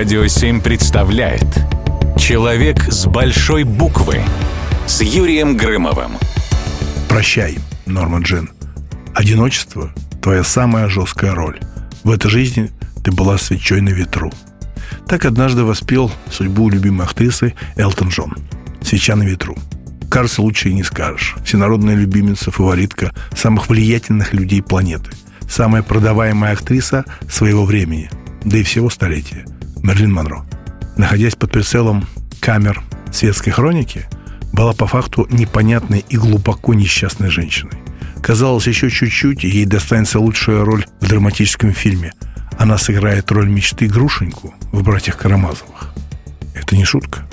Радио 7 представляет Человек с большой буквы С Юрием Грымовым Прощай, Норман Джин Одиночество – твоя самая жесткая роль В этой жизни ты была свечой на ветру Так однажды воспел судьбу любимой актрисы Элтон Джон «Свеча на ветру» Кажется, лучше и не скажешь. Всенародная любимица, фаворитка самых влиятельных людей планеты. Самая продаваемая актриса своего времени, да и всего столетия. Мерлин Монро. Находясь под прицелом камер светской хроники, была по факту непонятной и глубоко несчастной женщиной. Казалось, еще чуть-чуть, ей достанется лучшая роль в драматическом фильме. Она сыграет роль мечты Грушеньку в «Братьях Карамазовых». Это не шутка.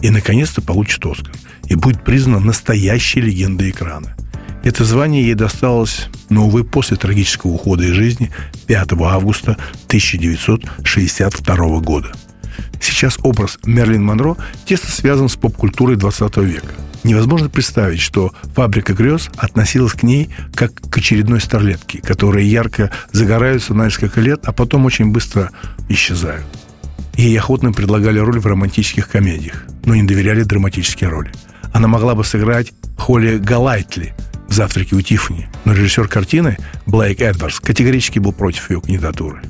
И, наконец-то, получит Оскар и будет признана настоящей легендой экрана. Это звание ей досталось, но, увы, после трагического ухода из жизни 5 августа 1962 года. Сейчас образ Мерлин Монро тесно связан с поп-культурой 20 века. Невозможно представить, что «Фабрика грез» относилась к ней как к очередной старлетке, которые ярко загораются на несколько лет, а потом очень быстро исчезают. Ей охотно предлагали роль в романтических комедиях, но не доверяли драматические роли – она могла бы сыграть Холли Галайтли в «Завтраке у Тиффани», но режиссер картины Блейк Эдвардс категорически был против ее кандидатуры,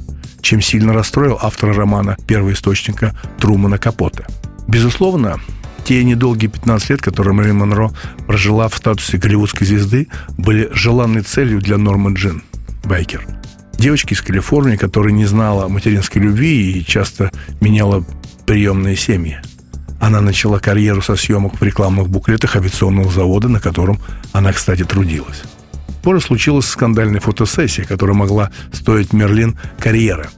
чем сильно расстроил автора романа «Первоисточника» Трумана Капота. Безусловно, те недолгие 15 лет, которые Мэрилин Монро прожила в статусе голливудской звезды, были желанной целью для Нормы Джин Байкер. Девочки из Калифорнии, которая не знала материнской любви и часто меняла приемные семьи – она начала карьеру со съемок в рекламных буклетах авиационного завода, на котором она, кстати, трудилась. Позже случилась скандальная фотосессия, которая могла стоить Мерлин карьеры.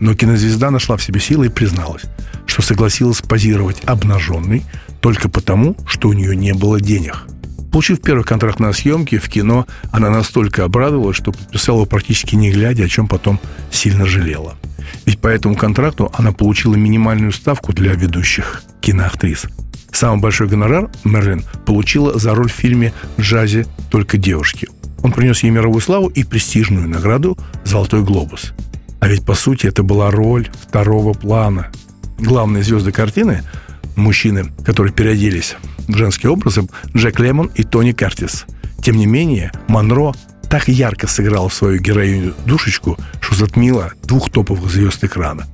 Но кинозвезда нашла в себе силы и призналась, что согласилась позировать обнаженной только потому, что у нее не было денег. Получив первый контракт на съемки в кино, она настолько обрадовалась, что подписала его практически не глядя, о чем потом сильно жалела. Ведь по этому контракту она получила минимальную ставку для ведущих киноактрис. Самый большой гонорар Мерлин получила за роль в фильме «В джазе только девушки». Он принес ей мировую славу и престижную награду «Золотой глобус». А ведь, по сути, это была роль второго плана. Главные звезды картины – мужчины, которые переоделись в женские образы – Джек Лемон и Тони Картис. Тем не менее, Монро так ярко сыграла свою героиню душечку, что затмила двух топовых звезд экрана.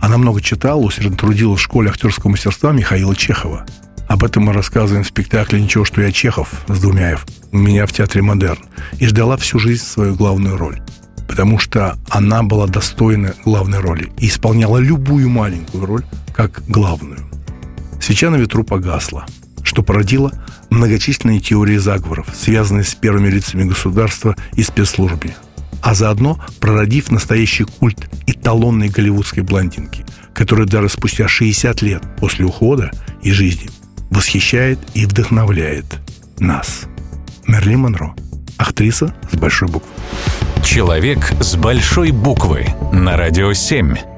Она много читала, усердно трудилась в школе актерского мастерства Михаила Чехова. Об этом мы рассказываем в спектакле «Ничего, что я Чехов» с Думяев у меня в театре «Модерн» и ждала всю жизнь свою главную роль потому что она была достойна главной роли и исполняла любую маленькую роль как главную. Свеча на ветру погасла, что породило многочисленные теории заговоров, связанные с первыми лицами государства и спецслужбами, а заодно прородив настоящий культ эталонной голливудской блондинки, которая даже спустя 60 лет после ухода и жизни восхищает и вдохновляет нас. Мерли Монро, актриса с большой буквы. Человек с большой буквы на радио 7.